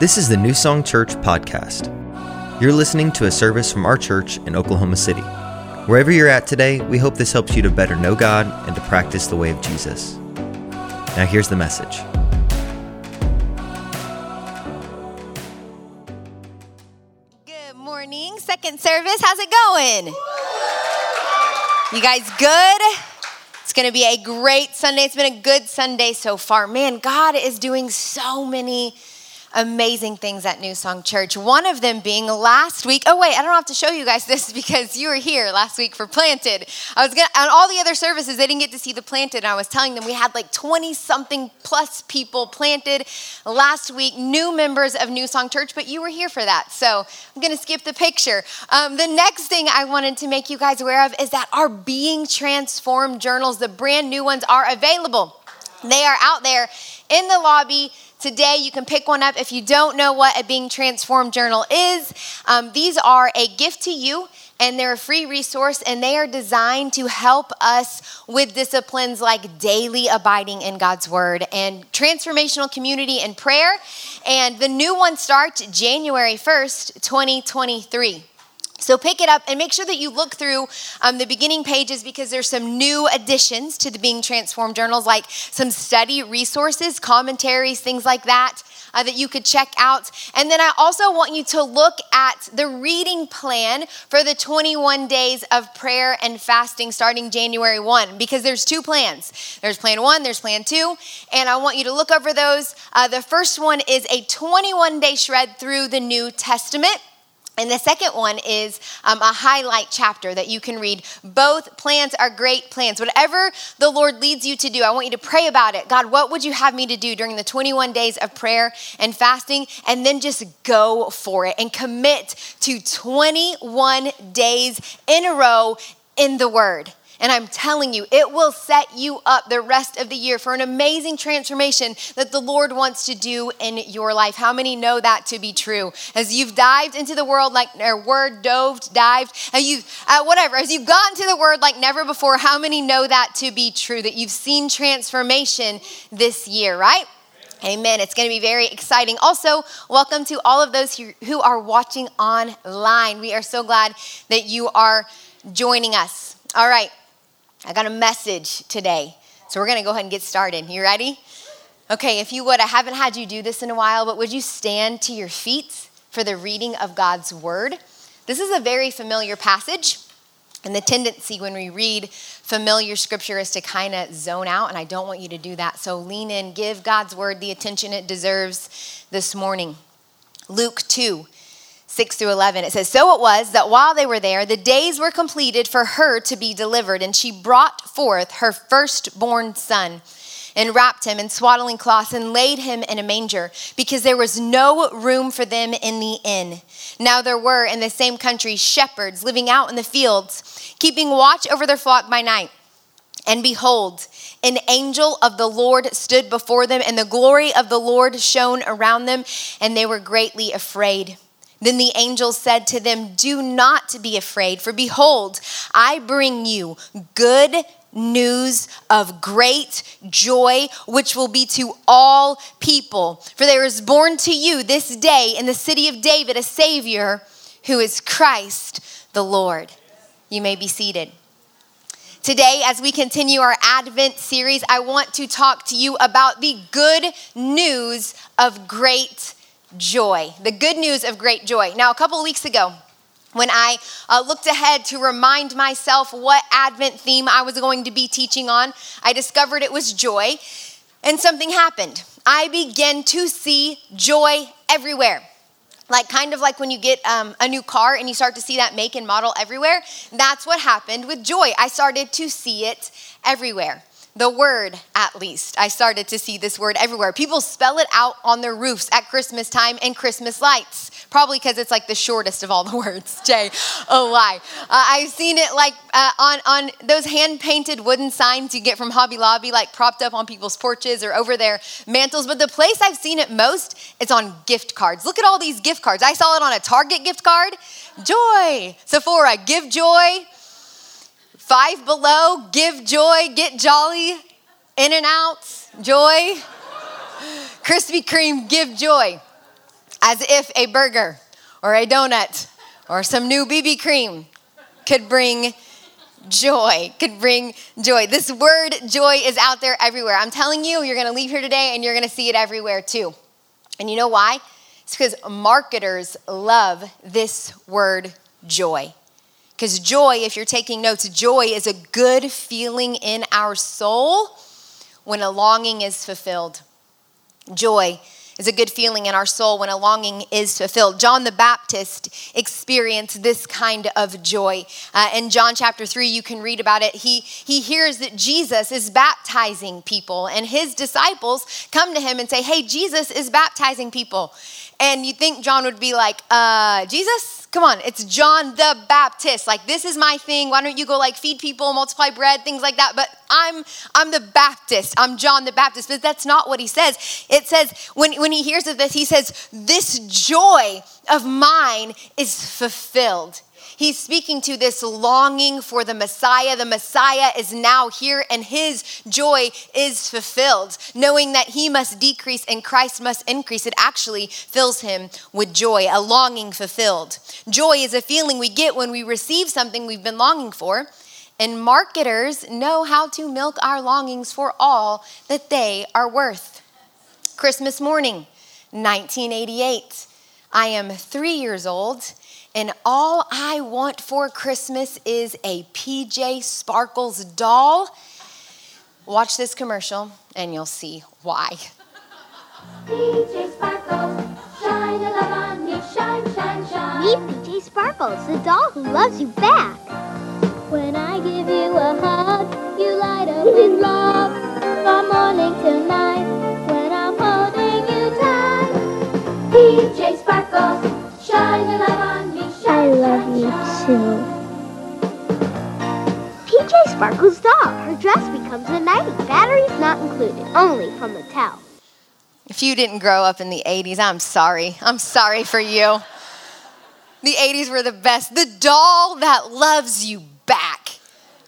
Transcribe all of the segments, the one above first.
This is the New Song Church podcast. You're listening to a service from our church in Oklahoma City. Wherever you're at today, we hope this helps you to better know God and to practice the way of Jesus. Now, here's the message. Good morning, second service. How's it going? You guys good? It's going to be a great Sunday. It's been a good Sunday so far. Man, God is doing so many amazing things at New Song Church. One of them being last week. Oh wait, I don't have to show you guys this because you were here last week for Planted. I was gonna on all the other services they didn't get to see the Planted. And I was telling them we had like 20 something plus people planted last week, new members of New Song Church, but you were here for that. So I'm gonna skip the picture. Um, the next thing I wanted to make you guys aware of is that our Being Transformed journals, the brand new ones, are available. They are out there in the lobby Today, you can pick one up if you don't know what a Being Transformed journal is. Um, these are a gift to you, and they're a free resource, and they are designed to help us with disciplines like daily abiding in God's Word and transformational community and prayer. And the new one starts January 1st, 2023. So pick it up and make sure that you look through um, the beginning pages because there's some new additions to the Being Transformed journals, like some study resources, commentaries, things like that. Uh, that you could check out. And then I also want you to look at the reading plan for the 21 days of prayer and fasting starting January 1 because there's two plans. There's plan one, there's plan two, and I want you to look over those. Uh, the first one is a 21 day shred through the New Testament. And the second one is um, a highlight chapter that you can read. Both plans are great plans. Whatever the Lord leads you to do, I want you to pray about it. God, what would you have me to do during the 21 days of prayer and fasting? And then just go for it and commit to 21 days in a row in the Word. And I'm telling you, it will set you up the rest of the year for an amazing transformation that the Lord wants to do in your life. How many know that to be true? As you've dived into the world like, or word dove, dived, and you, uh, whatever, as you've gotten to the word like never before, how many know that to be true? That you've seen transformation this year, right? Amen. It's going to be very exciting. Also, welcome to all of those who, who are watching online. We are so glad that you are joining us. All right. I got a message today. So we're going to go ahead and get started. You ready? Okay, if you would, I haven't had you do this in a while, but would you stand to your feet for the reading of God's word? This is a very familiar passage. And the tendency when we read familiar scripture is to kind of zone out, and I don't want you to do that. So lean in, give God's word the attention it deserves this morning. Luke 2, 6 through 11. It says, So it was that while they were there, the days were completed for her to be delivered, and she brought forth her firstborn son and wrapped him in swaddling cloths and laid him in a manger because there was no room for them in the inn. Now there were in the same country shepherds living out in the fields, keeping watch over their flock by night. And behold, an angel of the Lord stood before them, and the glory of the Lord shone around them, and they were greatly afraid. Then the angel said to them, Do not be afraid, for behold, I bring you good news of great joy, which will be to all people. For there is born to you this day in the city of David a Savior who is Christ the Lord. You may be seated. Today, as we continue our Advent series, I want to talk to you about the good news of great joy, the good news of great joy. Now, a couple weeks ago, when I uh, looked ahead to remind myself what Advent theme I was going to be teaching on, I discovered it was joy, and something happened. I began to see joy everywhere. Like, kind of like when you get um, a new car and you start to see that make and model everywhere. That's what happened with joy. I started to see it everywhere the word at least. I started to see this word everywhere. People spell it out on their roofs at Christmas time and Christmas lights. Probably because it's like the shortest of all the words. Jay, J O Y. Uh, I've seen it like uh, on, on those hand painted wooden signs you get from Hobby Lobby, like propped up on people's porches or over their mantles. But the place I've seen it most is on gift cards. Look at all these gift cards. I saw it on a Target gift card. Joy. Sephora, give joy. Five below, give joy, get jolly, In-N-Out, joy. Krispy Kreme, give joy. As if a burger or a donut or some new BB cream could bring joy, could bring joy. This word joy is out there everywhere. I'm telling you, you're gonna leave here today and you're gonna see it everywhere too. And you know why? It's because marketers love this word joy. Because joy, if you're taking notes, joy is a good feeling in our soul when a longing is fulfilled. Joy is a good feeling in our soul when a longing is fulfilled. John the Baptist experienced this kind of joy. Uh, in John chapter 3, you can read about it. He, he hears that Jesus is baptizing people, and his disciples come to him and say, Hey, Jesus is baptizing people. And you think John would be like, uh, Jesus? Come on, it's John the Baptist. Like this is my thing. Why don't you go like feed people, multiply bread, things like that? But I'm I'm the Baptist. I'm John the Baptist. But that's not what he says. It says when when he hears of this, he says, "This joy of mine is fulfilled." He's speaking to this longing for the Messiah. The Messiah is now here and his joy is fulfilled. Knowing that he must decrease and Christ must increase, it actually fills him with joy, a longing fulfilled. Joy is a feeling we get when we receive something we've been longing for. And marketers know how to milk our longings for all that they are worth. Christmas morning, 1988. I am three years old and all I want for Christmas is a PJ Sparkles doll. Watch this commercial and you'll see why. PJ Sparkles, shine a love on me, shine, shine, shine. Meet PJ Sparkles, the doll who loves you back. When I give you a hug, you light up with love. From morning till night, when I'm holding you tight. PJ Sparkles, shine a love on too. PJ Sparkles doll. Her dress becomes a nightie. Batteries not included. Only from Mattel. If you didn't grow up in the 80s, I'm sorry. I'm sorry for you. The 80s were the best. The doll that loves you.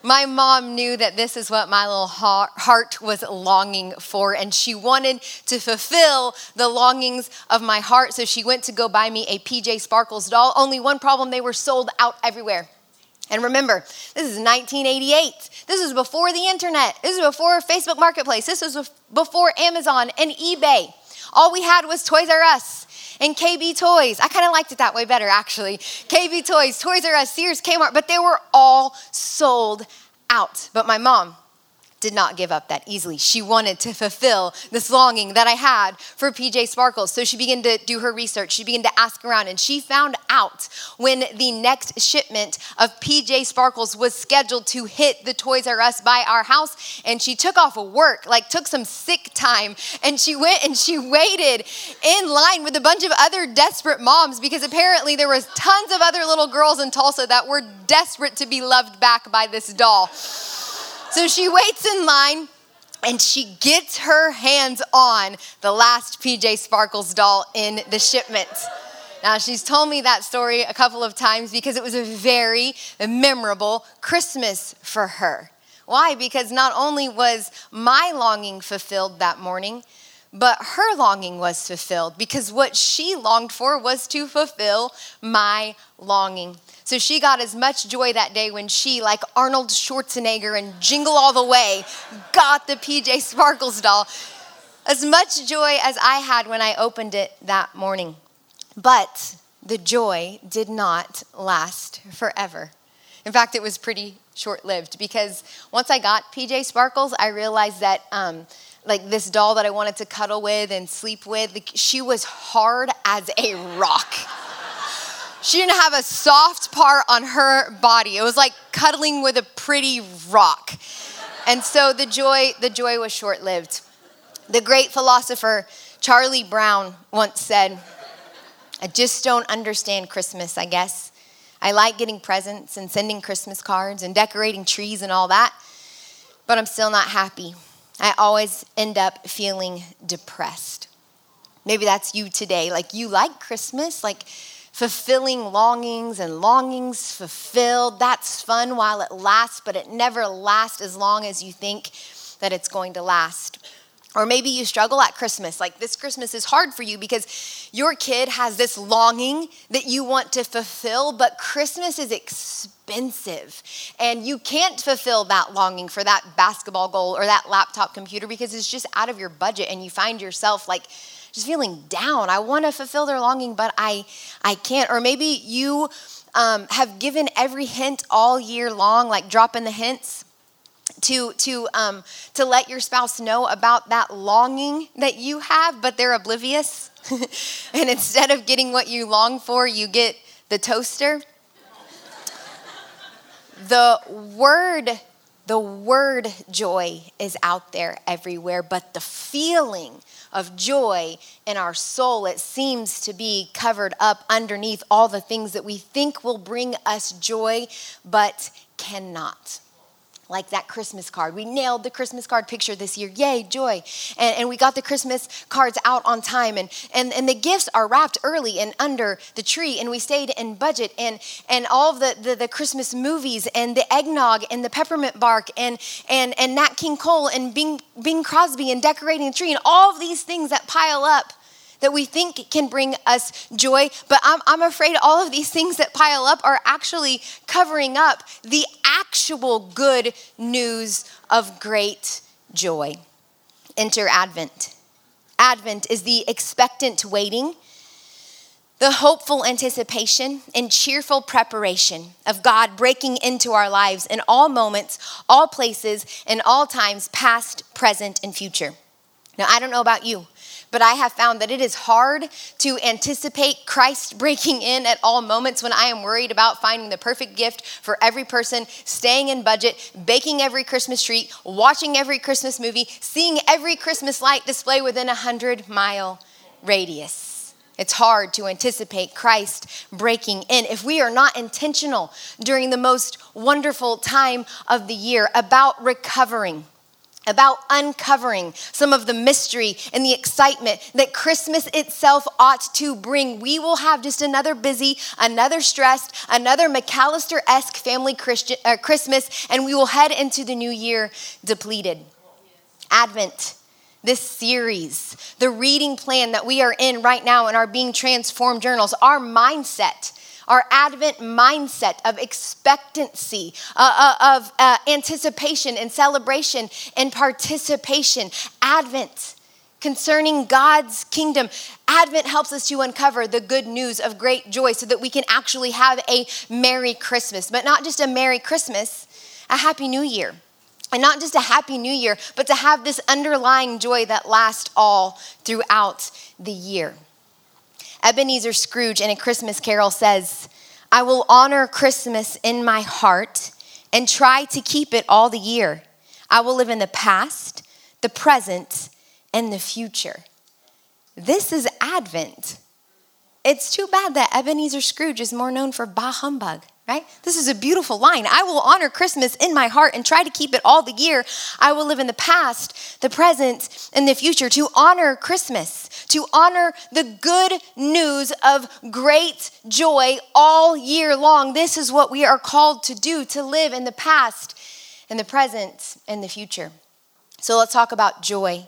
My mom knew that this is what my little heart was longing for, and she wanted to fulfill the longings of my heart. So she went to go buy me a PJ Sparkles doll. Only one problem they were sold out everywhere. And remember, this is 1988. This is before the internet. This is before Facebook Marketplace. This was before Amazon and eBay. All we had was Toys R Us and KB Toys. I kind of liked it that way better, actually. KB Toys, Toys R Us, Sears, Kmart, but they were all sold out. But my mom, did not give up that easily. She wanted to fulfill this longing that I had for PJ Sparkles. So she began to do her research. She began to ask around, and she found out when the next shipment of PJ Sparkles was scheduled to hit the Toys R Us by our house. And she took off of work, like took some sick time, and she went and she waited in line with a bunch of other desperate moms because apparently there was tons of other little girls in Tulsa that were desperate to be loved back by this doll. So she waits in line and she gets her hands on the last PJ Sparkles doll in the shipment. Now, she's told me that story a couple of times because it was a very memorable Christmas for her. Why? Because not only was my longing fulfilled that morning, but her longing was fulfilled because what she longed for was to fulfill my longing. So she got as much joy that day when she, like Arnold Schwarzenegger and Jingle All the Way, got the PJ Sparkles doll. As much joy as I had when I opened it that morning. But the joy did not last forever. In fact, it was pretty short lived because once I got PJ Sparkles, I realized that. Um, like this doll that I wanted to cuddle with and sleep with, like, she was hard as a rock. She didn't have a soft part on her body. It was like cuddling with a pretty rock. And so the joy, the joy was short-lived. The great philosopher Charlie Brown once said, I just don't understand Christmas, I guess. I like getting presents and sending Christmas cards and decorating trees and all that, but I'm still not happy. I always end up feeling depressed. Maybe that's you today. Like you like Christmas, like fulfilling longings and longings fulfilled. That's fun while it lasts, but it never lasts as long as you think that it's going to last. Or maybe you struggle at Christmas. Like this Christmas is hard for you because your kid has this longing that you want to fulfill, but Christmas is expensive. And you can't fulfill that longing for that basketball goal or that laptop computer because it's just out of your budget. And you find yourself like, just feeling down. I want to fulfill their longing, but I, I can't. Or maybe you um, have given every hint all year long, like dropping the hints to to um, to let your spouse know about that longing that you have, but they're oblivious. and instead of getting what you long for, you get the toaster. the word the word joy is out there everywhere, but the feeling of joy in our soul, it seems to be covered up underneath all the things that we think will bring us joy, but cannot like that Christmas card. We nailed the Christmas card picture this year. Yay, joy. And, and we got the Christmas cards out on time. And, and, and the gifts are wrapped early and under the tree. And we stayed in budget. And, and all of the, the, the Christmas movies and the eggnog and the peppermint bark and, and, and Nat King Cole and Bing, Bing Crosby and decorating the tree and all of these things that pile up that we think can bring us joy, but I'm, I'm afraid all of these things that pile up are actually covering up the actual good news of great joy. Enter Advent. Advent is the expectant waiting, the hopeful anticipation, and cheerful preparation of God breaking into our lives in all moments, all places, and all times, past, present, and future. Now, I don't know about you, but I have found that it is hard to anticipate Christ breaking in at all moments when I am worried about finding the perfect gift for every person, staying in budget, baking every Christmas treat, watching every Christmas movie, seeing every Christmas light display within a hundred mile radius. It's hard to anticipate Christ breaking in if we are not intentional during the most wonderful time of the year about recovering about uncovering some of the mystery and the excitement that Christmas itself ought to bring. We will have just another busy, another stressed, another McCallister esque family uh, Christmas, and we will head into the new year depleted. Advent this series, the reading plan that we are in right now in our Being Transformed journals, our mindset our Advent mindset of expectancy, uh, uh, of uh, anticipation and celebration and participation. Advent concerning God's kingdom. Advent helps us to uncover the good news of great joy so that we can actually have a Merry Christmas, but not just a Merry Christmas, a Happy New Year. And not just a happy new year, but to have this underlying joy that lasts all throughout the year. Ebenezer Scrooge in A Christmas Carol says, I will honor Christmas in my heart and try to keep it all the year. I will live in the past, the present, and the future. This is Advent. It's too bad that Ebenezer Scrooge is more known for bah humbug right? This is a beautiful line. I will honor Christmas in my heart and try to keep it all the year. I will live in the past, the present, and the future to honor Christmas, to honor the good news of great joy all year long. This is what we are called to do to live in the past, in the present, and the future. So let's talk about joy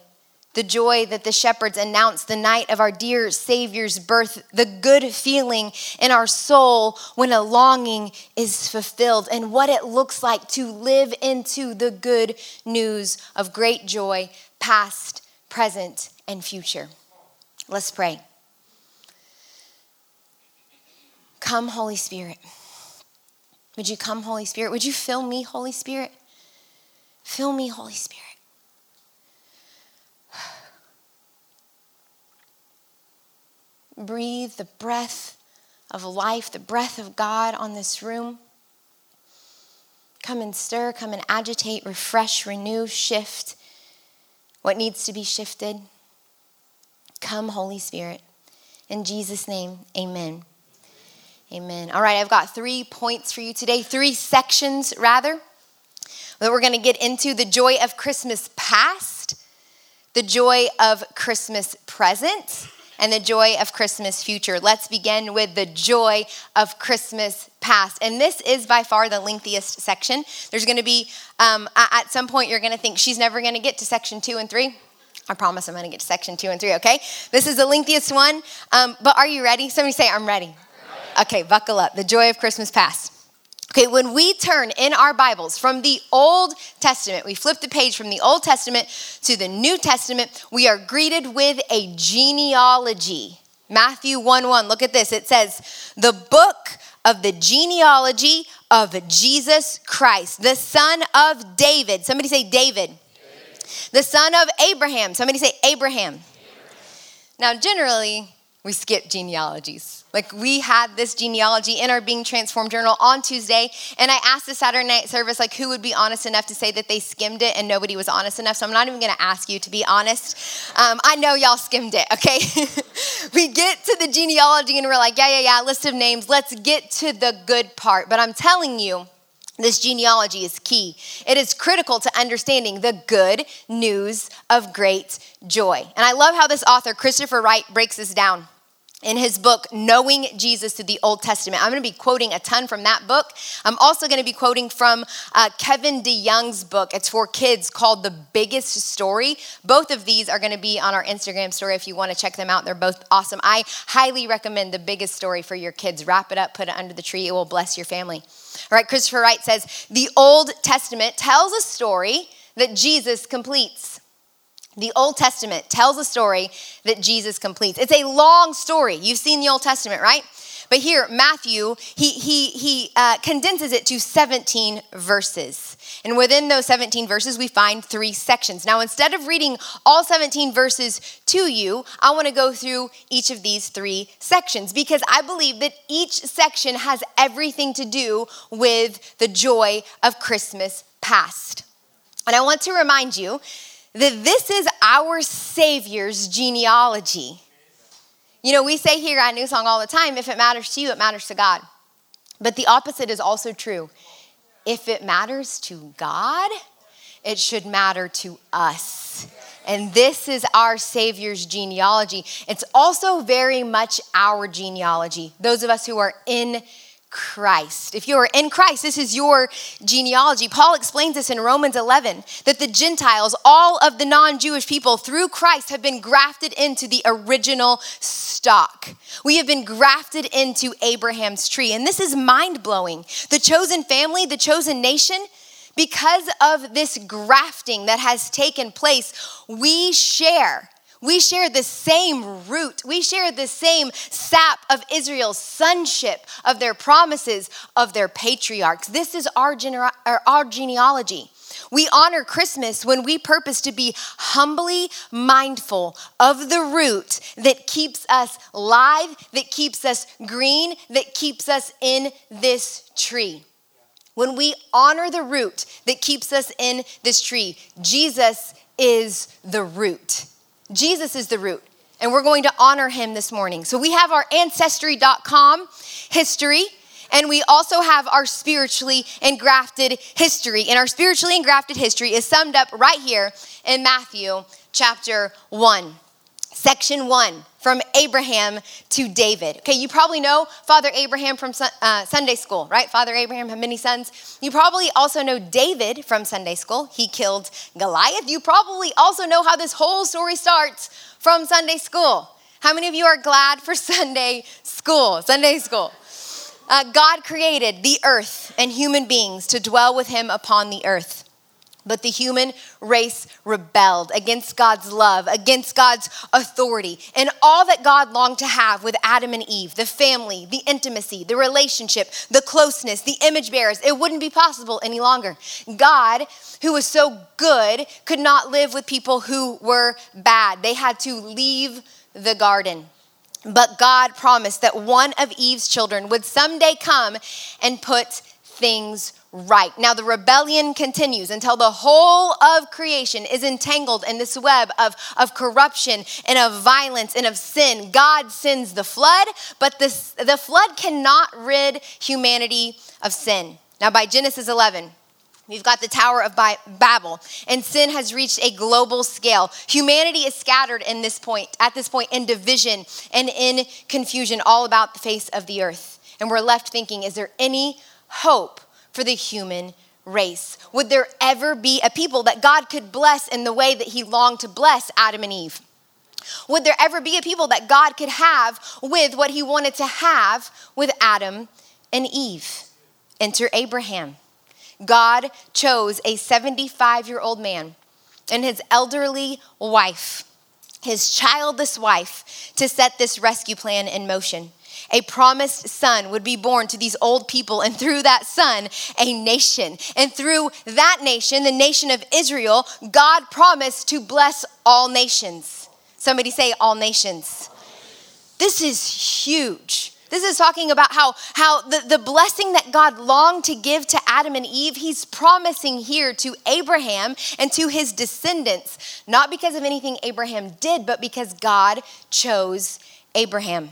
the joy that the shepherds announced the night of our dear Savior's birth, the good feeling in our soul when a longing is fulfilled, and what it looks like to live into the good news of great joy, past, present, and future. Let's pray. Come, Holy Spirit. Would you come, Holy Spirit? Would you fill me, Holy Spirit? Fill me, Holy Spirit. Breathe the breath of life, the breath of God on this room. Come and stir, come and agitate, refresh, renew, shift what needs to be shifted. Come, Holy Spirit. In Jesus' name, amen. Amen. All right, I've got three points for you today, three sections rather, that we're going to get into the joy of Christmas past, the joy of Christmas present, and the joy of Christmas future. Let's begin with the joy of Christmas past. And this is by far the lengthiest section. There's going to be, um, at some point, you're going to think she's never going to get to section two and three. I promise I'm going to get to section two and three, okay? This is the lengthiest one, um, but are you ready? Somebody say, I'm ready. Okay, buckle up. The joy of Christmas past. Okay, when we turn in our Bibles from the Old Testament, we flip the page from the Old Testament to the New Testament, we are greeted with a genealogy. Matthew 1 1, look at this. It says, The book of the genealogy of Jesus Christ, the son of David. Somebody say David. David. The son of Abraham. Somebody say Abraham. Abraham. Now, generally, we skip genealogies. Like we had this genealogy in our Being Transformed journal on Tuesday, and I asked the Saturday night service, like, who would be honest enough to say that they skimmed it, and nobody was honest enough. So I'm not even gonna ask you to be honest. Um, I know y'all skimmed it, okay? we get to the genealogy and we're like, yeah, yeah, yeah, list of names. Let's get to the good part. But I'm telling you, this genealogy is key. It is critical to understanding the good news of great joy. And I love how this author, Christopher Wright, breaks this down in his book, Knowing Jesus Through the Old Testament. I'm going to be quoting a ton from that book. I'm also going to be quoting from uh, Kevin DeYoung's book. It's for kids called The Biggest Story. Both of these are going to be on our Instagram story if you want to check them out. They're both awesome. I highly recommend The Biggest Story for your kids. Wrap it up, put it under the tree. It will bless your family. All right, Christopher Wright says The Old Testament tells a story that Jesus completes. The Old Testament tells a story that Jesus completes. It's a long story. You've seen the Old Testament, right? But here, Matthew, he, he, he uh, condenses it to 17 verses. And within those 17 verses, we find three sections. Now, instead of reading all 17 verses to you, I want to go through each of these three sections because I believe that each section has everything to do with the joy of Christmas past. And I want to remind you that this is our Savior's genealogy. You know, we say here at New Song all the time if it matters to you, it matters to God. But the opposite is also true. If it matters to God, it should matter to us. And this is our Savior's genealogy. It's also very much our genealogy. Those of us who are in Christ. If you are in Christ, this is your genealogy. Paul explains this in Romans 11 that the Gentiles, all of the non Jewish people through Christ, have been grafted into the original stock. We have been grafted into Abraham's tree. And this is mind blowing. The chosen family, the chosen nation, because of this grafting that has taken place, we share we share the same root. We share the same sap of Israel's sonship, of their promises, of their patriarchs. This is our, our genealogy. We honor Christmas when we purpose to be humbly mindful of the root that keeps us live, that keeps us green, that keeps us in this tree. When we honor the root that keeps us in this tree, Jesus is the root. Jesus is the root, and we're going to honor him this morning. So we have our ancestry.com history. And we also have our spiritually engrafted history. And our spiritually engrafted history is summed up right here in Matthew chapter 1, section 1 from Abraham to David. Okay, you probably know Father Abraham from uh, Sunday school, right? Father Abraham had many sons. You probably also know David from Sunday school. He killed Goliath. You probably also know how this whole story starts from Sunday school. How many of you are glad for Sunday school? Sunday school. Uh, God created the earth and human beings to dwell with him upon the earth. But the human race rebelled against God's love, against God's authority, and all that God longed to have with Adam and Eve the family, the intimacy, the relationship, the closeness, the image bearers it wouldn't be possible any longer. God, who was so good, could not live with people who were bad. They had to leave the garden. But God promised that one of Eve's children would someday come and put things right. Now, the rebellion continues until the whole of creation is entangled in this web of, of corruption and of violence and of sin. God sends the flood, but this, the flood cannot rid humanity of sin. Now, by Genesis 11, We've got the Tower of Babel, and sin has reached a global scale. Humanity is scattered in this point, at this point, in division and in confusion all about the face of the earth. And we're left thinking, is there any hope for the human race? Would there ever be a people that God could bless in the way that He longed to bless Adam and Eve? Would there ever be a people that God could have with what He wanted to have with Adam and Eve? Enter Abraham. God chose a 75 year old man and his elderly wife, his childless wife, to set this rescue plan in motion. A promised son would be born to these old people, and through that son, a nation. And through that nation, the nation of Israel, God promised to bless all nations. Somebody say, all nations. This is huge. This is talking about how, how the, the blessing that God longed to give to Adam and Eve, he's promising here to Abraham and to his descendants, not because of anything Abraham did, but because God chose Abraham.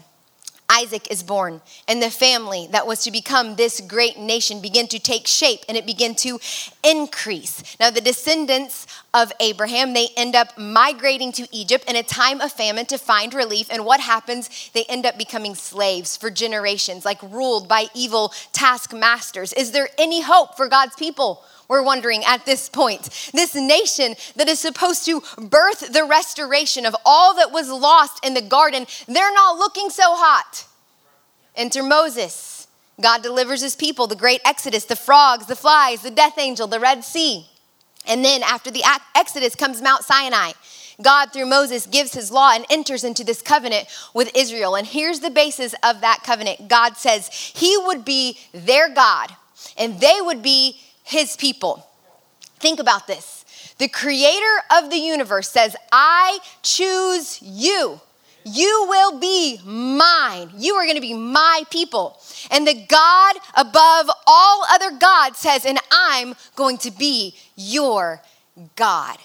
Isaac is born, and the family that was to become this great nation began to take shape and it began to increase. Now, the descendants of Abraham, they end up migrating to Egypt in a time of famine to find relief. And what happens? They end up becoming slaves for generations, like ruled by evil taskmasters. Is there any hope for God's people? We're wondering at this point. This nation that is supposed to birth the restoration of all that was lost in the garden, they're not looking so hot. Enter Moses. God delivers his people, the great exodus, the frogs, the flies, the death angel, the Red Sea. And then after the exodus comes Mount Sinai. God, through Moses, gives his law and enters into this covenant with Israel. And here's the basis of that covenant God says he would be their God and they would be his people. Think about this. The creator of the universe says, I choose you. You will be mine. You are going to be my people. And the God above all other gods says, and I'm going to be your God.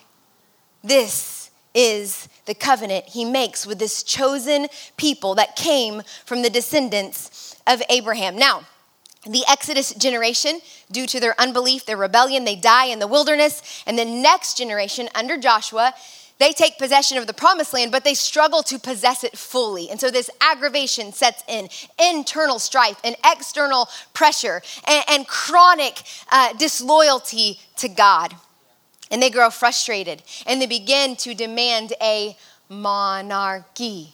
This is the covenant he makes with this chosen people that came from the descendants of Abraham. Now, the Exodus generation, due to their unbelief, their rebellion, they die in the wilderness. And the next generation, under Joshua, they take possession of the promised land, but they struggle to possess it fully. And so this aggravation sets in internal strife and external pressure and, and chronic uh, disloyalty to God. And they grow frustrated and they begin to demand a monarchy.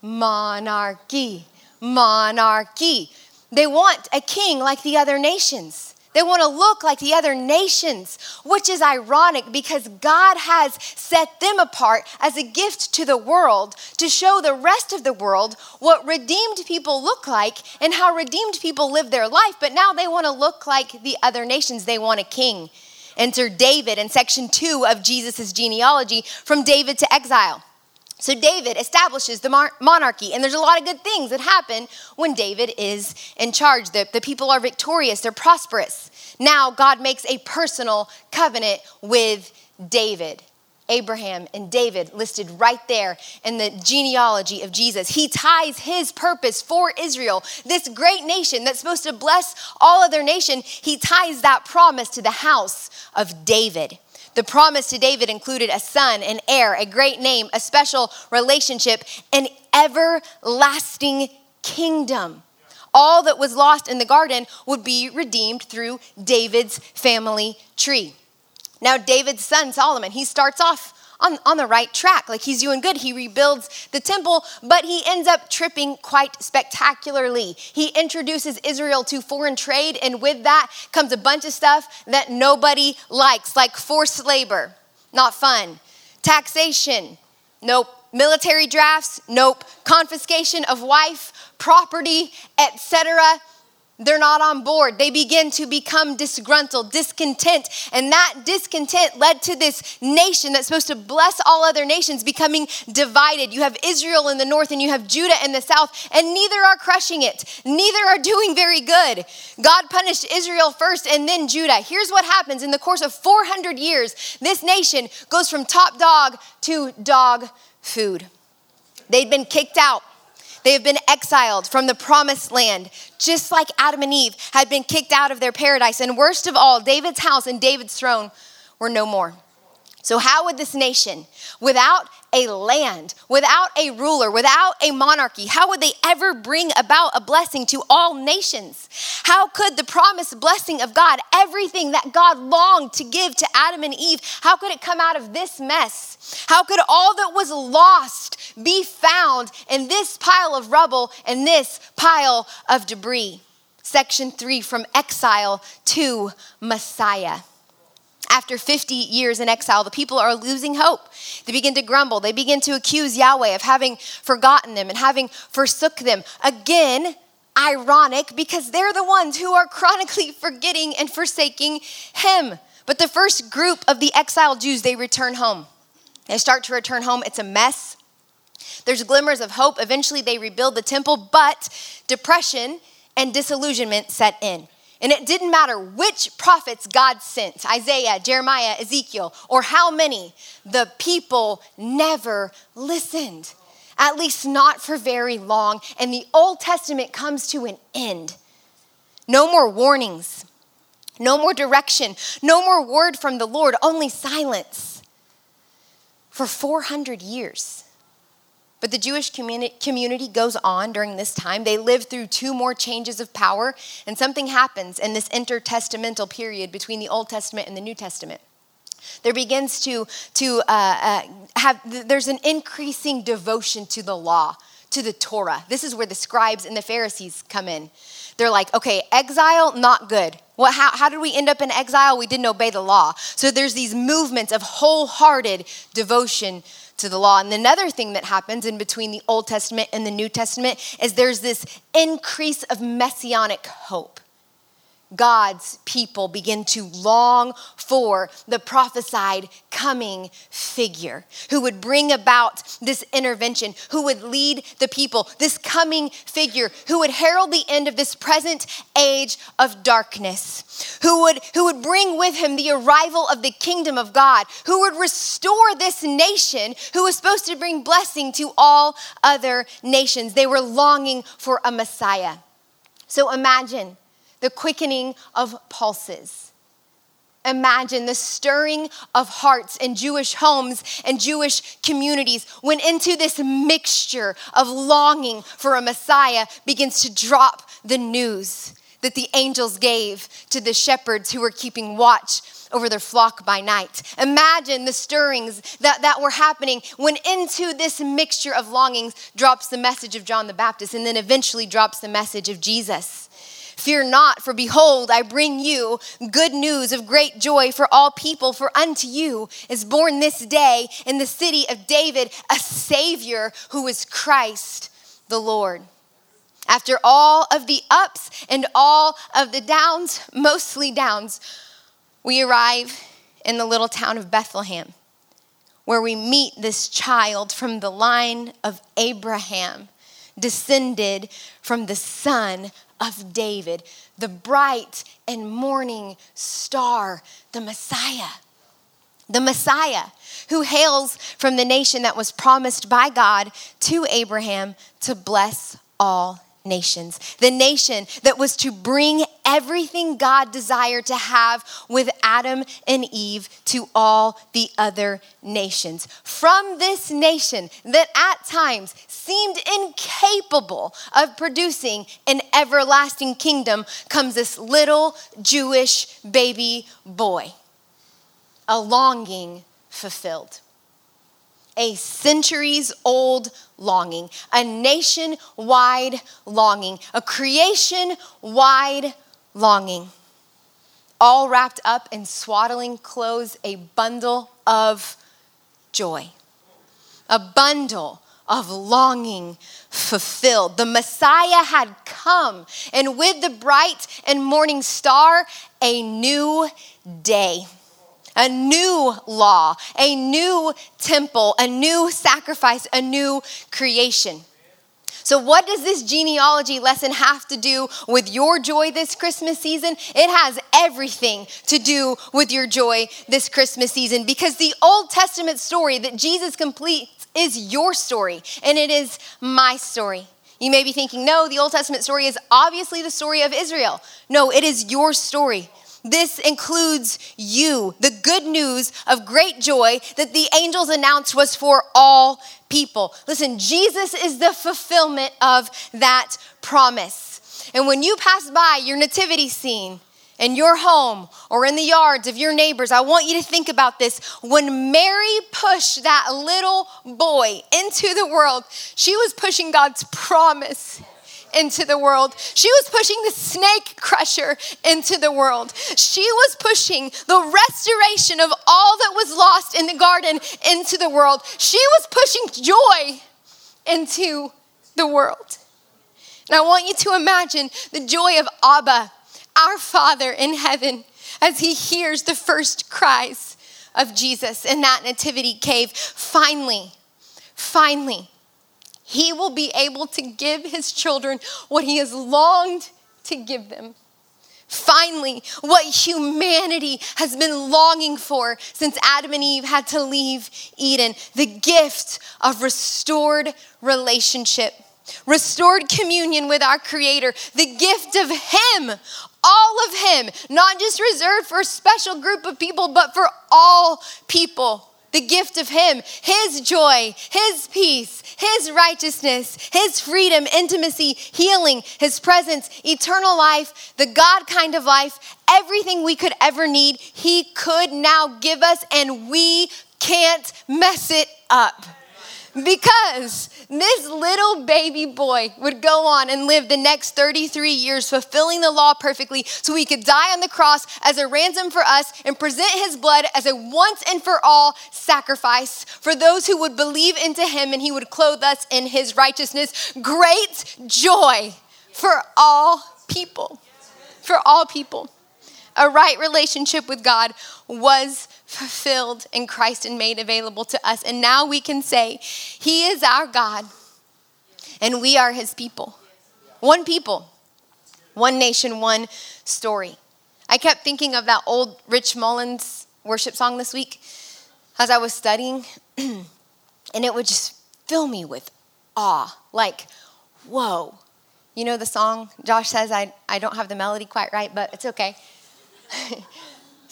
Monarchy. Monarchy. They want a king like the other nations. They want to look like the other nations, which is ironic because God has set them apart as a gift to the world to show the rest of the world what redeemed people look like and how redeemed people live their life. But now they want to look like the other nations. They want a king. Enter David in section two of Jesus' genealogy from David to exile. So David establishes the monarchy, and there's a lot of good things that happen when David is in charge. The, the people are victorious, they're prosperous. Now God makes a personal covenant with David. Abraham and David listed right there in the genealogy of Jesus. He ties his purpose for Israel, this great nation that's supposed to bless all other nation. He ties that promise to the house of David. The promise to David included a son, an heir, a great name, a special relationship, an everlasting kingdom. All that was lost in the garden would be redeemed through David's family tree. Now, David's son Solomon, he starts off on, on the right track. Like he's doing good. He rebuilds the temple, but he ends up tripping quite spectacularly. He introduces Israel to foreign trade, and with that comes a bunch of stuff that nobody likes, like forced labor, not fun, taxation, nope. Military drafts, nope. Confiscation of wife, property, etc they're not on board. They begin to become disgruntled, discontent. And that discontent led to this nation that's supposed to bless all other nations becoming divided. You have Israel in the north and you have Judah in the south, and neither are crushing it. Neither are doing very good. God punished Israel first and then Judah. Here's what happens in the course of 400 years this nation goes from top dog to dog food. They'd been kicked out. They have been exiled from the promised land, just like Adam and Eve had been kicked out of their paradise. And worst of all, David's house and David's throne were no more. So, how would this nation, without a land, without a ruler, without a monarchy, how would they ever bring about a blessing to all nations? How could the promised blessing of God, everything that God longed to give to Adam and Eve, how could it come out of this mess? How could all that was lost be found in this pile of rubble and this pile of debris? Section three from exile to Messiah. After 50 years in exile, the people are losing hope. They begin to grumble. They begin to accuse Yahweh of having forgotten them and having forsook them. Again, ironic because they're the ones who are chronically forgetting and forsaking him. But the first group of the exiled Jews, they return home. They start to return home. It's a mess. There's glimmers of hope. Eventually, they rebuild the temple, but depression and disillusionment set in. And it didn't matter which prophets God sent Isaiah, Jeremiah, Ezekiel, or how many the people never listened, at least not for very long. And the Old Testament comes to an end. No more warnings, no more direction, no more word from the Lord, only silence for 400 years. But the Jewish community goes on during this time. They live through two more changes of power, and something happens in this intertestamental period between the Old Testament and the New Testament. There begins to, to uh, uh, have, there's an increasing devotion to the law, to the Torah. This is where the scribes and the Pharisees come in. They're like, okay, exile, not good. Well, how, how did we end up in exile? We didn't obey the law. So there's these movements of wholehearted devotion to the law. And another thing that happens in between the Old Testament and the New Testament is there's this increase of messianic hope. God's people begin to long for the prophesied coming figure who would bring about this intervention, who would lead the people, this coming figure who would herald the end of this present age of darkness, who would, who would bring with him the arrival of the kingdom of God, who would restore this nation who was supposed to bring blessing to all other nations. They were longing for a Messiah. So imagine the quickening of pulses. Imagine the stirring of hearts in Jewish homes and Jewish communities when into this mixture of longing for a Messiah begins to drop the news that the angels gave to the shepherds who were keeping watch over their flock by night. Imagine the stirrings that, that were happening when into this mixture of longings drops the message of John the Baptist and then eventually drops the message of Jesus. Fear not, for behold, I bring you good news of great joy for all people. For unto you is born this day in the city of David a Savior who is Christ the Lord. After all of the ups and all of the downs, mostly downs, we arrive in the little town of Bethlehem, where we meet this child from the line of Abraham, descended from the son of David, the bright and morning star, the Messiah. The Messiah who hails from the nation that was promised by God to Abraham to bless all nations. The nation that was to bring everything God desired to have with Adam and Eve to all the other nations. From this nation that at times seemed incapable of producing an everlasting kingdom comes this little Jewish baby boy, a longing fulfilled a centuries old longing, a nationwide longing, a creation wide longing, all wrapped up in swaddling clothes, a bundle of joy, a bundle of longing fulfilled. The Messiah had come, and with the bright and morning star, a new day a new law, a new temple, a new sacrifice, a new creation. So, what does this genealogy lesson have to do with your joy this Christmas season? It has everything to do with your joy this Christmas season because the Old Testament story that Jesus completes is your story and it is my story. You may be thinking, no, the Old Testament story is obviously the story of Israel. No, it is your story. This includes you. The good news of great joy that the angels announced was for all people. Listen, Jesus is the fulfillment of that promise. And when you pass by your nativity scene, in your home or in the yards of your neighbors, I want you to think about this. When Mary pushed that little boy into the world, she was pushing God's promise into the world. She was pushing the snake crusher into the world. She was pushing the restoration of all that was lost in the garden into the world. She was pushing joy into the world. And I want you to imagine the joy of Abba, our Father in heaven, as he hears the first cries of Jesus in that nativity cave. Finally, finally, he will be able to give his children what he has longed to give them. Finally, what humanity has been longing for since Adam and Eve had to leave Eden the gift of restored relationship, restored communion with our Creator, the gift of Him, all of Him, not just reserved for a special group of people, but for all people the gift of Him, His joy, His peace, His righteousness, His freedom, intimacy, healing, His presence, eternal life, the God kind of life, everything we could ever need, He could now give us, and we can't mess it up. Because this little baby boy would go on and live the next 33 years fulfilling the law perfectly so he could die on the cross as a ransom for us and present his blood as a once and for all sacrifice for those who would believe into him and he would clothe us in his righteousness. Great joy for all people. For all people. A right relationship with God was fulfilled in Christ and made available to us. And now we can say, He is our God and we are His people. One people, one nation, one story. I kept thinking of that old Rich Mullins worship song this week as I was studying, and it would just fill me with awe. Like, whoa. You know the song? Josh says I, I don't have the melody quite right, but it's okay.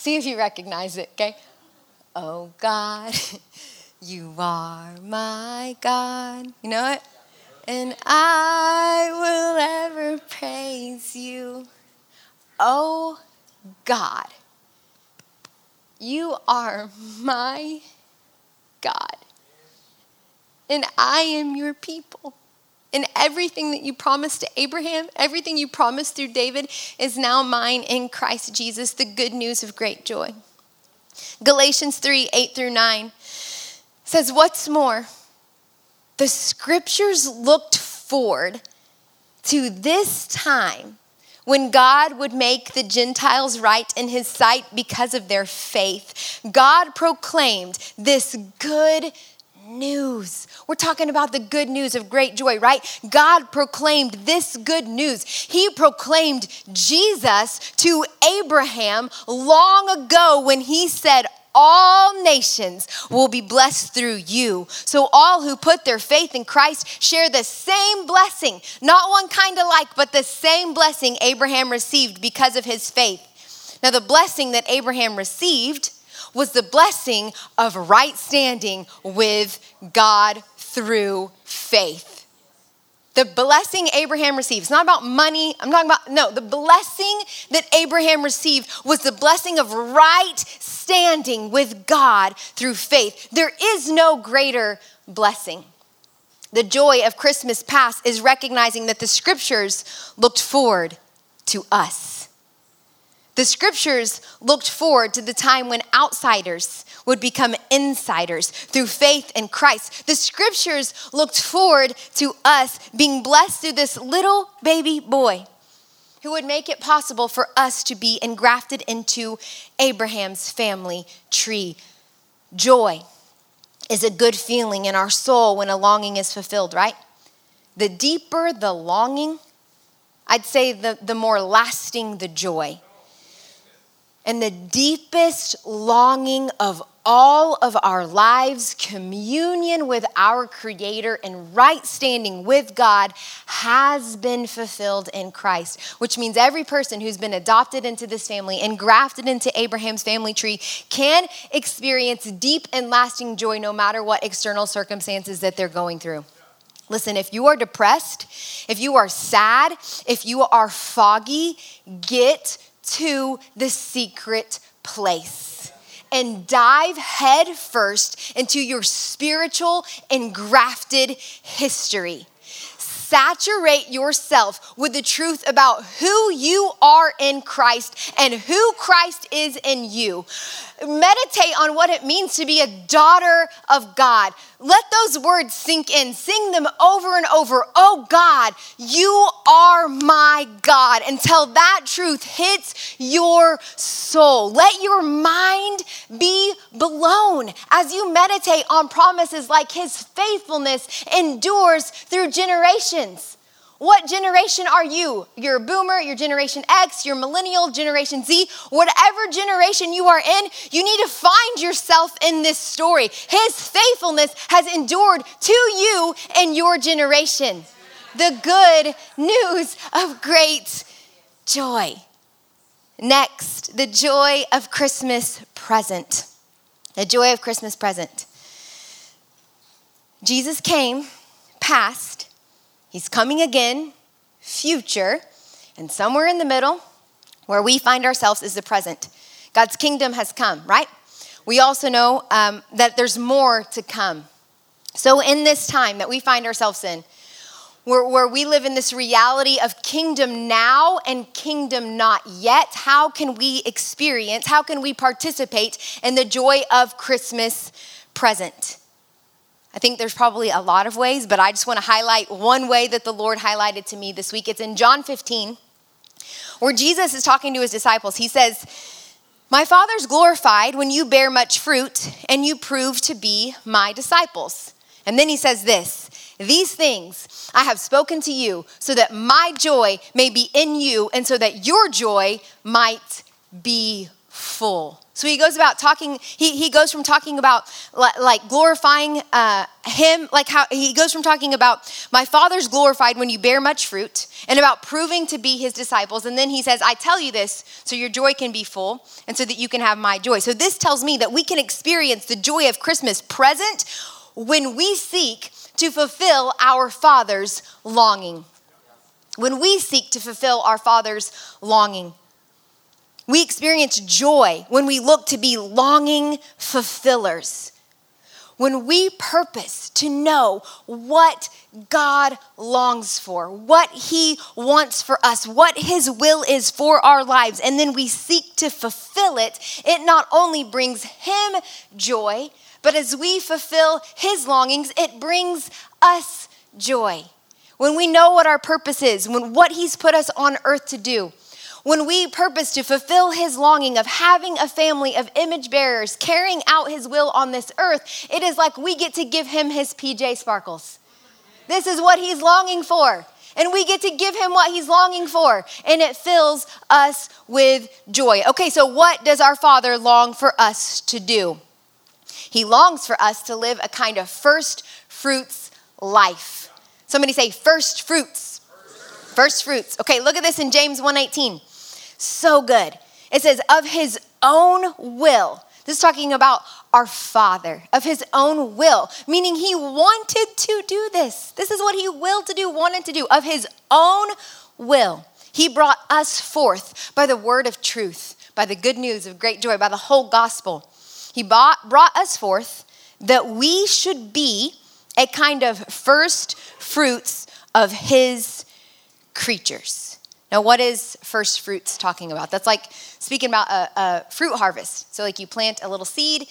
See if you recognize it, okay? Oh God, you are my God. You know it? And I will ever praise you. Oh God, you are my God. And I am your people. And everything that you promised to Abraham, everything you promised through David is now mine in Christ Jesus, the good news of great joy. Galatians 3 8 through 9 says, What's more, the scriptures looked forward to this time when God would make the Gentiles right in his sight because of their faith. God proclaimed this good news. We're talking about the good news of great joy, right? God proclaimed this good news. He proclaimed Jesus to Abraham long ago when he said, all nations will be blessed through you. So, all who put their faith in Christ share the same blessing, not one kind of like, but the same blessing Abraham received because of his faith. Now, the blessing that Abraham received was the blessing of right standing with God through faith. The blessing Abraham received, it's not about money. I'm talking about, no, the blessing that Abraham received was the blessing of right standing with God through faith. There is no greater blessing. The joy of Christmas past is recognizing that the scriptures looked forward to us. The scriptures looked forward to the time when outsiders would become insiders through faith in Christ. The scriptures looked forward to us being blessed through this little baby boy who would make it possible for us to be engrafted into Abraham's family tree. Joy is a good feeling in our soul when a longing is fulfilled, right? The deeper the longing, I'd say the, the more lasting the joy. And the deepest longing of all of our lives, communion with our Creator and right standing with God has been fulfilled in Christ, which means every person who's been adopted into this family and grafted into Abraham's family tree can experience deep and lasting joy no matter what external circumstances that they're going through. Listen, if you are depressed, if you are sad, if you are foggy, get to the secret place and dive head first into your spiritual and grafted history. Saturate yourself with the truth about who you are in Christ and who Christ is in you. Meditate on what it means to be a daughter of God. Let those words sink in. Sing them over and over. Oh God, you are my God until that truth hits your soul. Let your mind be blown as you meditate on promises like His faithfulness endures through generations. What generation are you? You're a boomer, you're Generation X, you're millennial, Generation Z, whatever generation you are in, you need to find yourself in this story. His faithfulness has endured to you and your generation. The good news of great joy. Next, the joy of Christmas present. The joy of Christmas present. Jesus came, past, He's coming again, future, and somewhere in the middle, where we find ourselves, is the present. God's kingdom has come, right? We also know um, that there's more to come. So, in this time that we find ourselves in, where, where we live in this reality of kingdom now and kingdom not yet, how can we experience, how can we participate in the joy of Christmas present? I think there's probably a lot of ways, but I just want to highlight one way that the Lord highlighted to me this week. It's in John 15, where Jesus is talking to his disciples. He says, My Father's glorified when you bear much fruit and you prove to be my disciples. And then he says this These things I have spoken to you so that my joy may be in you and so that your joy might be full. So he goes about talking, he, he goes from talking about like glorifying uh, him, like how he goes from talking about my father's glorified when you bear much fruit and about proving to be his disciples. And then he says, I tell you this so your joy can be full and so that you can have my joy. So this tells me that we can experience the joy of Christmas present when we seek to fulfill our father's longing. When we seek to fulfill our father's longing. We experience joy when we look to be longing fulfillers. When we purpose to know what God longs for, what He wants for us, what His will is for our lives, and then we seek to fulfill it, it not only brings Him joy, but as we fulfill His longings, it brings us joy. When we know what our purpose is, when what He's put us on earth to do, when we purpose to fulfill his longing of having a family of image bearers carrying out his will on this earth, it is like we get to give him his PJ sparkles. This is what he's longing for. And we get to give him what he's longing for, and it fills us with joy. Okay, so what does our Father long for us to do? He longs for us to live a kind of first fruits life. Somebody say first fruits. First fruits. Okay, look at this in James 1:18. So good. It says, of his own will. This is talking about our Father, of his own will, meaning he wanted to do this. This is what he willed to do, wanted to do, of his own will. He brought us forth by the word of truth, by the good news of great joy, by the whole gospel. He bought, brought us forth that we should be a kind of first fruits of his creatures. Now, what is first fruits talking about? That's like speaking about a, a, fruit harvest. So, like, you plant a little seed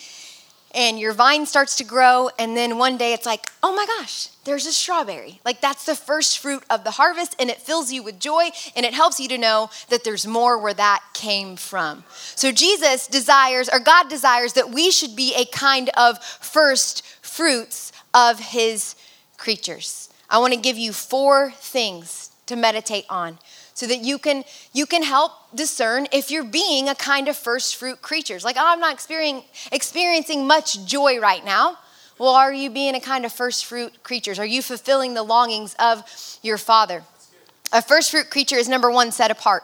and your vine starts to grow, and then one day it's like, oh my gosh, there's a strawberry. Like, that's the first fruit of the harvest, and it fills you with joy, and it helps you to know that there's more where that came from. So, Jesus desires, or God desires, that we should be a kind of first fruits of His creatures. I want to give you four things to meditate on so that you can you can help discern if you're being a kind of first fruit creatures. Like oh, i'm not experiencing experiencing much joy right now. Well are you being a kind of first fruit creatures? Are you fulfilling the longings of your father? A first fruit creature is number one set apart.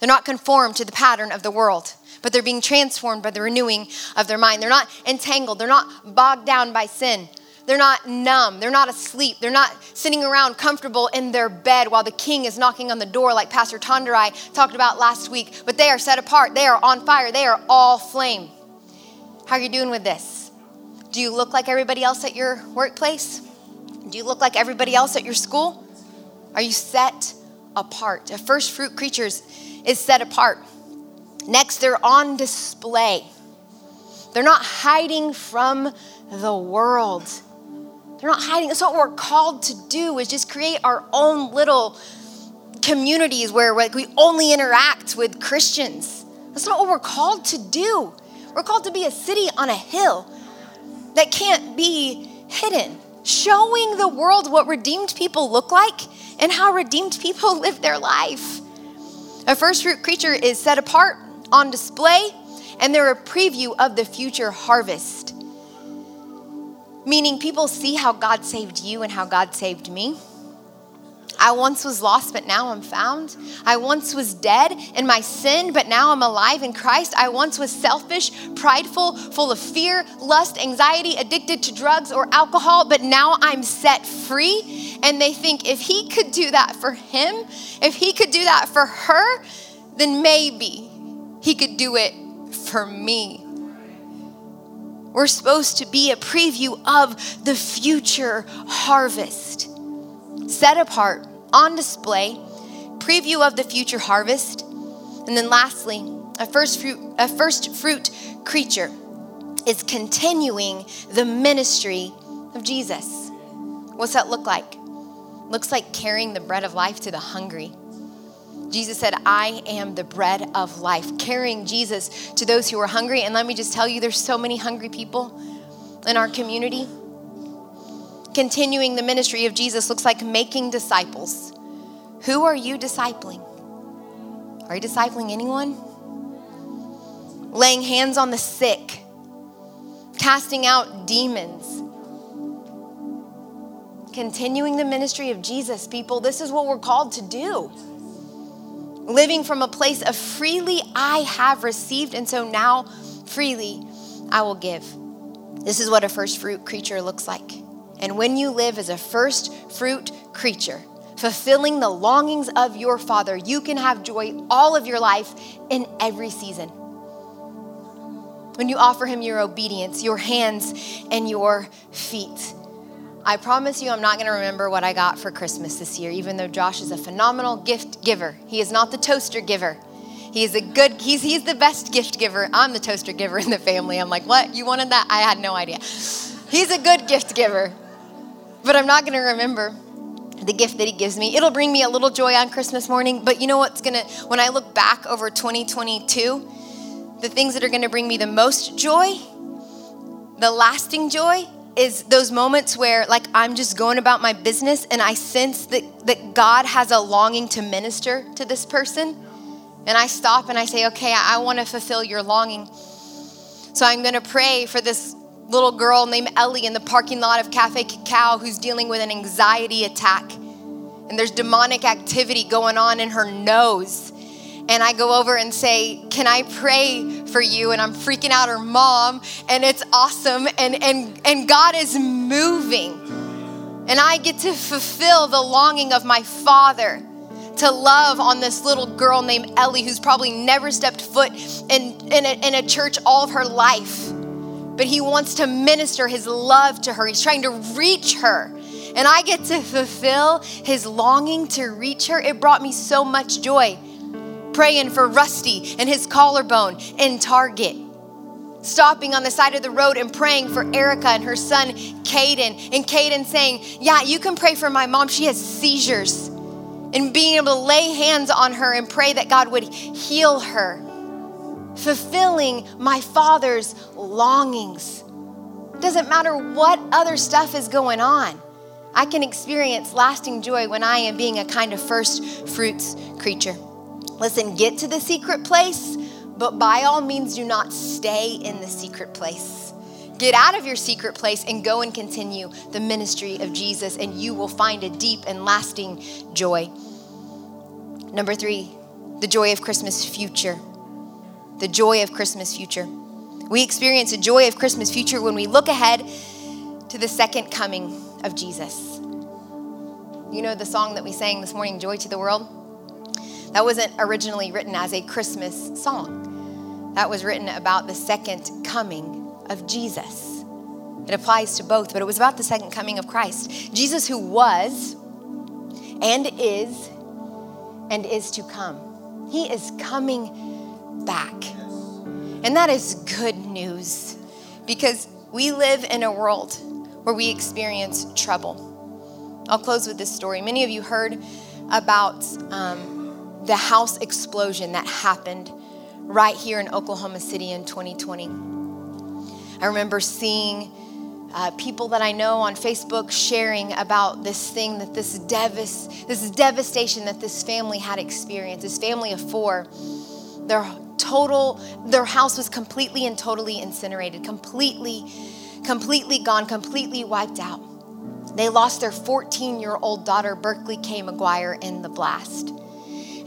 They're not conformed to the pattern of the world but they're being transformed by the renewing of their mind. They're not entangled. They're not bogged down by sin they're not numb. They're not asleep. They're not sitting around comfortable in their bed while the king is knocking on the door, like Pastor Tonderai talked about last week. But they are set apart. They are on fire. They are all flame. How are you doing with this? Do you look like everybody else at your workplace? Do you look like everybody else at your school? Are you set apart? A first fruit creatures is set apart. Next, they're on display. They're not hiding from the world. They're not hiding. That's what we're called to do is just create our own little communities where like, we only interact with Christians. That's not what we're called to do. We're called to be a city on a hill that can't be hidden, showing the world what redeemed people look like and how redeemed people live their life. A first fruit creature is set apart, on display, and they're a preview of the future harvest. Meaning, people see how God saved you and how God saved me. I once was lost, but now I'm found. I once was dead in my sin, but now I'm alive in Christ. I once was selfish, prideful, full of fear, lust, anxiety, addicted to drugs or alcohol, but now I'm set free. And they think if he could do that for him, if he could do that for her, then maybe he could do it for me. We're supposed to be a preview of the future harvest. Set apart, on display, preview of the future harvest. And then lastly, a first fruit, a first fruit creature is continuing the ministry of Jesus. What's that look like? Looks like carrying the bread of life to the hungry Jesus said, I am the bread of life, carrying Jesus to those who are hungry. And let me just tell you, there's so many hungry people in our community. Continuing the ministry of Jesus looks like making disciples. Who are you discipling? Are you discipling anyone? Laying hands on the sick, casting out demons, continuing the ministry of Jesus, people. This is what we're called to do living from a place of freely I have received, and so now freely I will give. This is what a first fruit creature looks like. And when you live as a first fruit creature, fulfilling the longings of your Father, you can have joy all of your life in every season. When you offer Him your obedience, your hands and your feet. I promise you, I'm not going to remember what I got for Christmas this year, even though Josh is a phenomenal gift giver. He is not the toaster giver. He is a good, he's, he's the best gift giver. I'm the toaster giver in the family. I'm like, what? You wanted that? I had no idea. He's a good gift giver, but I'm not going to remember the gift that he gives me. It'll bring me a little joy on Christmas morning, but you know what's going to, when I look back over 2022, the things that are going to bring me the most joy, the lasting joy, is those moments where like I'm just going about my business and I sense that, that God has a longing to minister to this person. And I stop and I say, okay, I, want to fulfill your longing. So I'm going to pray for this little girl named Ellie in the parking lot of Cafe Cacao who's dealing with an anxiety attack. And there's demonic activity going on in her nose and I go over and say, Can I pray for you? And I'm freaking out her mom, and it's awesome. And, and, and God is moving. And I get to fulfill the longing of my father to love on this little girl named Ellie who's probably never stepped foot in, in, a, in a church all of her life. But he wants to minister his love to her, he's trying to reach her. And I get to fulfill his longing to reach her. It brought me so much joy praying for Rusty and his collarbone in Target. Stopping on the side of the road and praying for Erica and her son, Caden. And Caden saying, Yeah, you can pray for my mom. She has seizures. And being able to lay hands on her and pray that God would heal her. Fulfilling my father's longings. Doesn't matter what other stuff is going on. I can experience lasting joy when I am being a kind of first fruits creature. Listen, get to the secret place, but by all means, do not stay in the secret place. Get out of your secret place and go and continue the ministry of Jesus, and you will find a deep and lasting joy. Number three, the joy of Christmas future. The joy of Christmas future. We experience a joy of Christmas future when we look ahead to the second coming of Jesus. You know the song that we sang this morning, Joy to the World? That wasn't originally written as a Christmas song. That was written about the second coming of Jesus. It applies to both, but it was about the second coming of Christ. Jesus, who was and is and is to come. He is coming back. And that is good news because we live in a world where we experience trouble. I'll close with this story. Many of you heard about um, the house explosion that happened right here in Oklahoma City in 2020. I remember seeing uh, people that I know on Facebook sharing about this thing that this devas, this devastation that this family had experienced. This family of four, their total, their house was completely and totally incinerated, completely, completely gone, completely wiped out. They lost their 14 year old daughter, Berkeley K. McGuire, in the blast.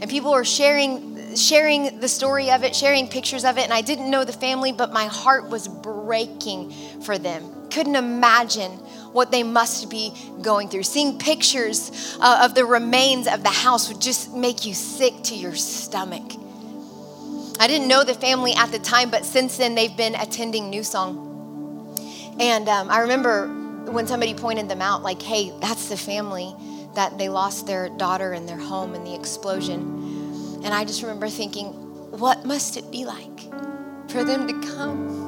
And people were sharing sharing the story of it, sharing pictures of it, and I didn't know the family, but my heart was breaking for them. Couldn't imagine what they must be going through. Seeing pictures uh, of the remains of the house would just make you sick to your stomach. I didn't know the family at the time, but since then they've been attending New Song. And um, I remember when somebody pointed them out, like, hey, that's the family that they lost their daughter and their home in the explosion. And I just remember thinking, what must it be like for them to come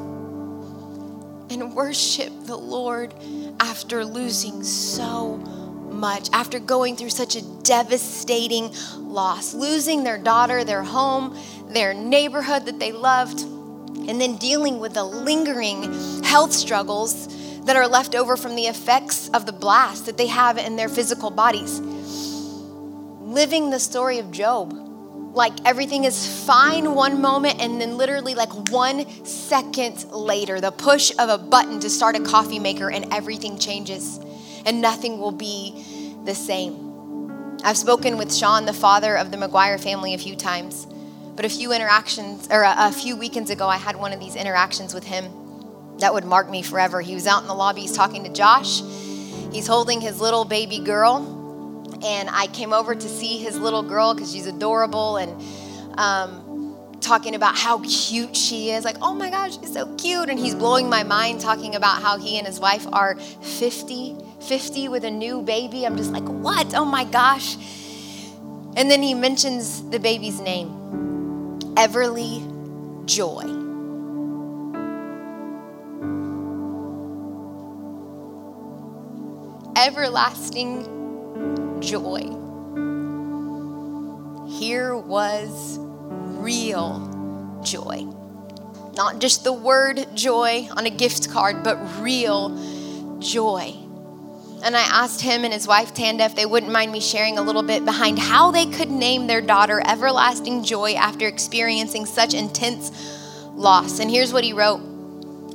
and worship the Lord after losing so much, after going through such a devastating loss, losing their daughter, their home, their neighborhood that they loved, and then dealing with the lingering health struggles that are left over from the effects of the blast that they have in their physical bodies. Living the story of Job like everything is fine one moment and then literally like one second later the push of a button to start a coffee maker and everything changes and nothing will be the same i've spoken with sean the father of the mcguire family a few times but a few interactions or a, a few weekends ago i had one of these interactions with him that would mark me forever he was out in the lobby he's talking to josh he's holding his little baby girl and I came over to see his little girl because she's adorable and um, talking about how cute she is. Like, oh my gosh, she's so cute. And he's blowing my mind talking about how he and his wife are 50, 50 with a new baby. I'm just like, what? Oh my gosh. And then he mentions the baby's name Everly Joy. Everlasting joy. Here was real joy. Not just the word joy on a gift card, but real joy. And I asked him and his wife Tanda if they wouldn't mind me sharing a little bit behind how they could name their daughter Everlasting Joy after experiencing such intense loss. And here's what he wrote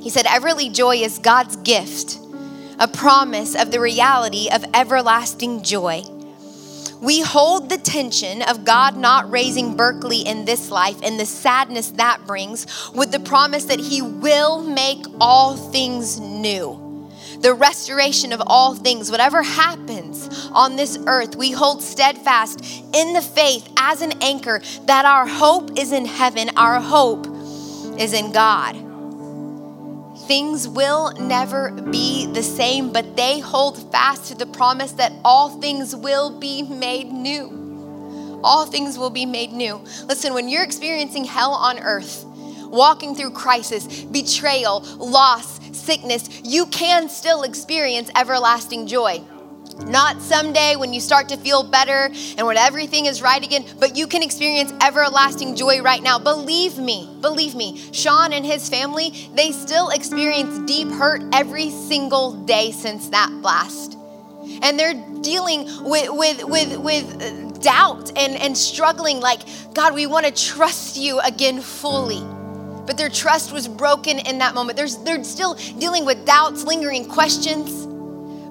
He said, Everly Joy is God's gift, a promise of the reality of everlasting joy. We hold the tension of God not raising Berkeley in this life and the sadness that brings with the promise that He will make all things new the restoration of all things, whatever happens on this earth, we hold steadfast in the faith as an anchor that our hope is in heaven, our hope is in God. Things will never be the same, but they hold fast to the promise that all things will be made new. All things will be made new. Listen, when you're experiencing hell on earth, walking through crisis, betrayal, loss, sickness, you can still experience everlasting joy. Not someday when you start to feel better and when everything is right again, but you can experience everlasting joy right now. Believe me, believe me. Sean and his family, they still experience deep hurt every single day since that blast. and they're dealing with with with with doubt and and struggling like God we want to trust you again fully but their trust was broken in that moment There's, they're still dealing with doubts lingering questions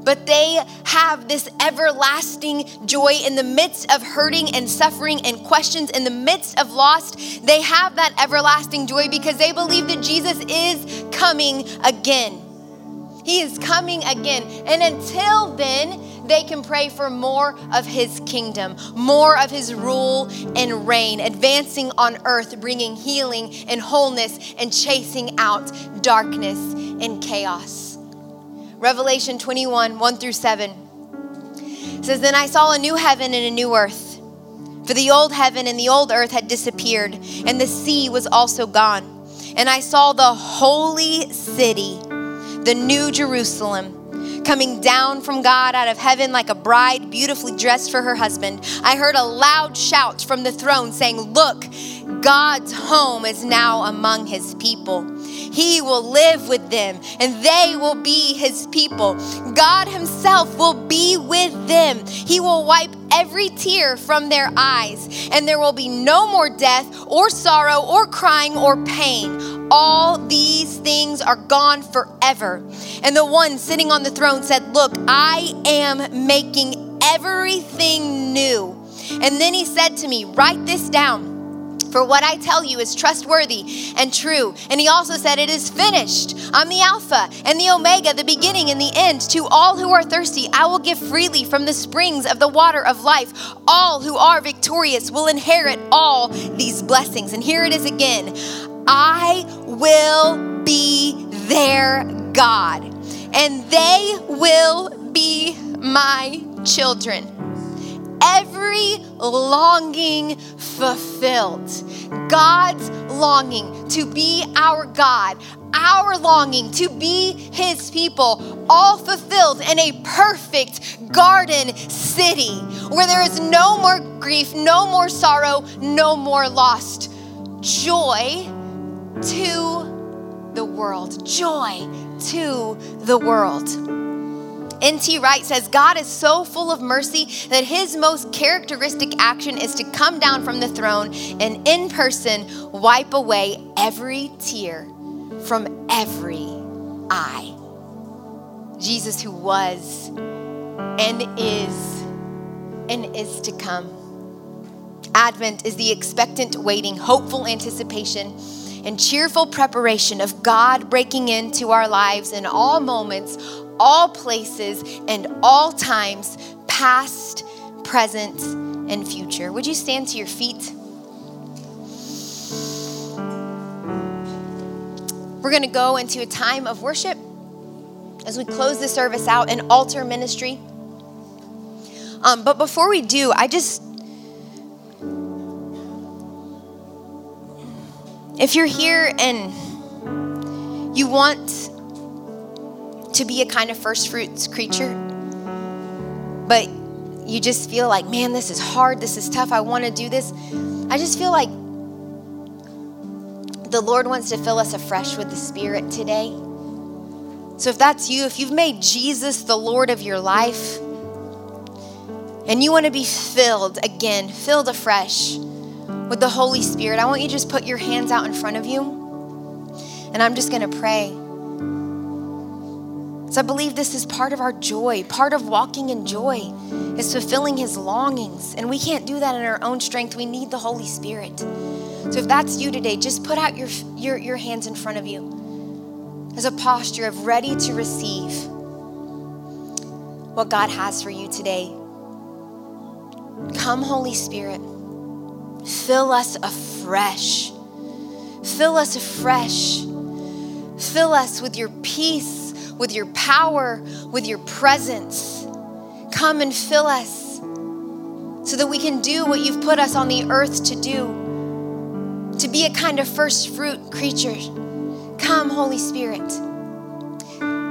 but they have this everlasting joy in the midst of hurting and suffering and questions, in the midst of loss. They have that everlasting joy because they believe that Jesus is coming again. He is coming again. And until then, they can pray for more of his kingdom, more of his rule and reign, advancing on earth, bringing healing and wholeness and chasing out darkness and chaos. Revelation 21, 1 through 7 says, Then I saw a new heaven and a new earth. For the old heaven and the old earth had disappeared, and the sea was also gone. And I saw the holy city, the new Jerusalem coming down from God out of heaven like a bride beautifully dressed for her husband. I heard a loud shout from the throne saying, Look, God's home is now among his people. He will live with them and they will be his people. God himself will be with them. He will wipe every tear from their eyes, and there will be no more death or sorrow or crying or pain. All these things are gone forever. And the one sitting on the throne said, Look, I am making everything new. And then he said to me, Write this down for what I tell you is trustworthy and true. And he also said, It is finished. I'm the Alpha and the Omega, the beginning and the end. To all who are thirsty, I will give freely from the springs of the water of life. All who are victorious will inherit all these blessings. And here it is again I will be their God, and they will be my children every longing fulfilled. God's longing to be our God, our longing to be his people, all fulfilled in a perfect garden city where there is no more grief, no more sorrow, no more lost. Joy to the world. Joy to the world. N.T. Wright says God is so full of mercy that his most characteristic action is to come down from the throne and in person wipe away every tear from every eye. Jesus, who was and is and is to come. Advent is the expectant waiting, hopeful anticipation, and cheerful preparation of God breaking into our lives in all moments, all places and all times, past, present, and future. Would you stand to your feet? We're going to go into a time of worship as we close the service out in altar ministry. Um, but before we do, I just, if you're here and you want to be a kind of first fruits creature, but you just feel like, man, this is hard, this is tough, I want to do this. I just feel like the Lord wants to fill us afresh with the Spirit today. So if that's you, if you've made Jesus the Lord of your life, and you want to be filled again, filled afresh with the Holy Spirit, I want you to just put your hands out in front of you. And I'm just going to pray. I believe this is part of our joy. Part of walking in joy is fulfilling his longings. And we can't do that in our own strength. We need the Holy Spirit. So if that's you today, just put out your, your, your hands in front of you as a posture of ready to receive what God has for you today. Come, Holy Spirit, fill us afresh. Fill us afresh. Fill us with your peace with your power, with your presence. Come and fill us so that we can do what you've put us on the earth to do, to be a kind of first fruit creature. Come, Holy Spirit.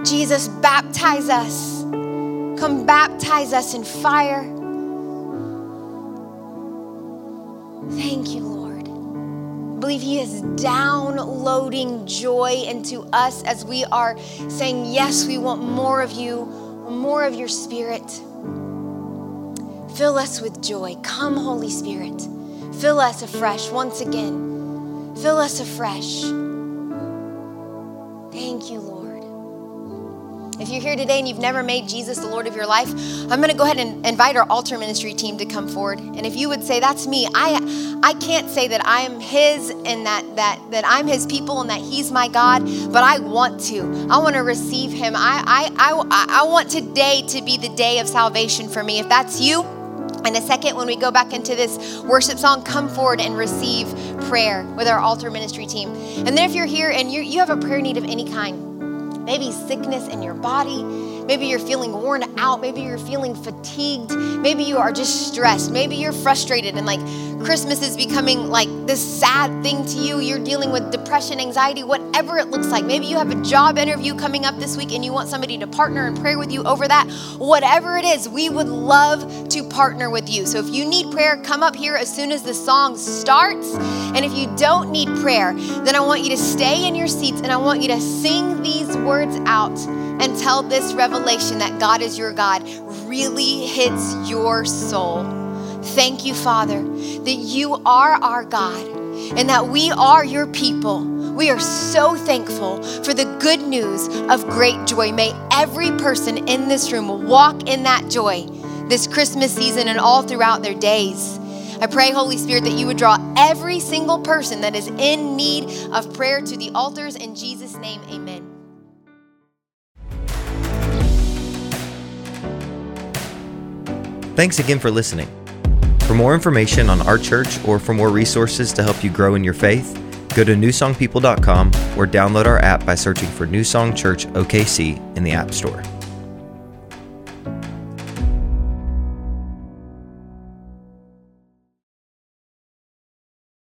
Jesus, baptize us. Come baptize us in fire. Thank you, Lord believe He is downloading joy into us as we are saying, Yes, we want more of you, more of your spirit. Fill us with joy. Come, Holy Spirit. Fill us afresh once again. Fill us afresh. Thank you, Lord. If you're here today and you've never made Jesus the Lord of your life, I'm going to go ahead and invite our altar ministry team to come forward. And if you would say, "That's me," I I can't say that I am His and that that that I'm His people and that He's my God, but I want to. I want to receive Him. I I I, I want today to be the day of salvation for me. If that's you. In a second, when we go back into this worship song, come forward and receive prayer with our altar ministry team. And then, if you're here and you you have a prayer need of any kind, maybe sickness in your body. Maybe you're feeling worn out. Maybe you're feeling fatigued. Maybe you are just stressed. Maybe you're frustrated and like Christmas is becoming like this sad thing to you. You're dealing with depression, anxiety, whatever it looks like. Maybe you have a job interview coming up this week and you want somebody to partner and pray with you over that. Whatever it is, we would love to partner with you. So if you need prayer, come up here as soon as the song starts. And if you don't need prayer, then I want you to stay in your seats and I want you to sing these words out until this revelation that God is your God really hits your soul. Thank you, Father, that you are our God and that we are your people. We are so thankful for the good news of great joy. May every person in this room walk in that joy this Christmas season and all throughout their days. I pray, Holy Spirit, that you would draw every single person that is in need of prayer to the altars. In Jesus' name, amen. Thanks again for listening. For more information on our church or for more resources to help you grow in your faith, go to newsongpeople.com or download our app by searching for New Song Church OKC in the App Store.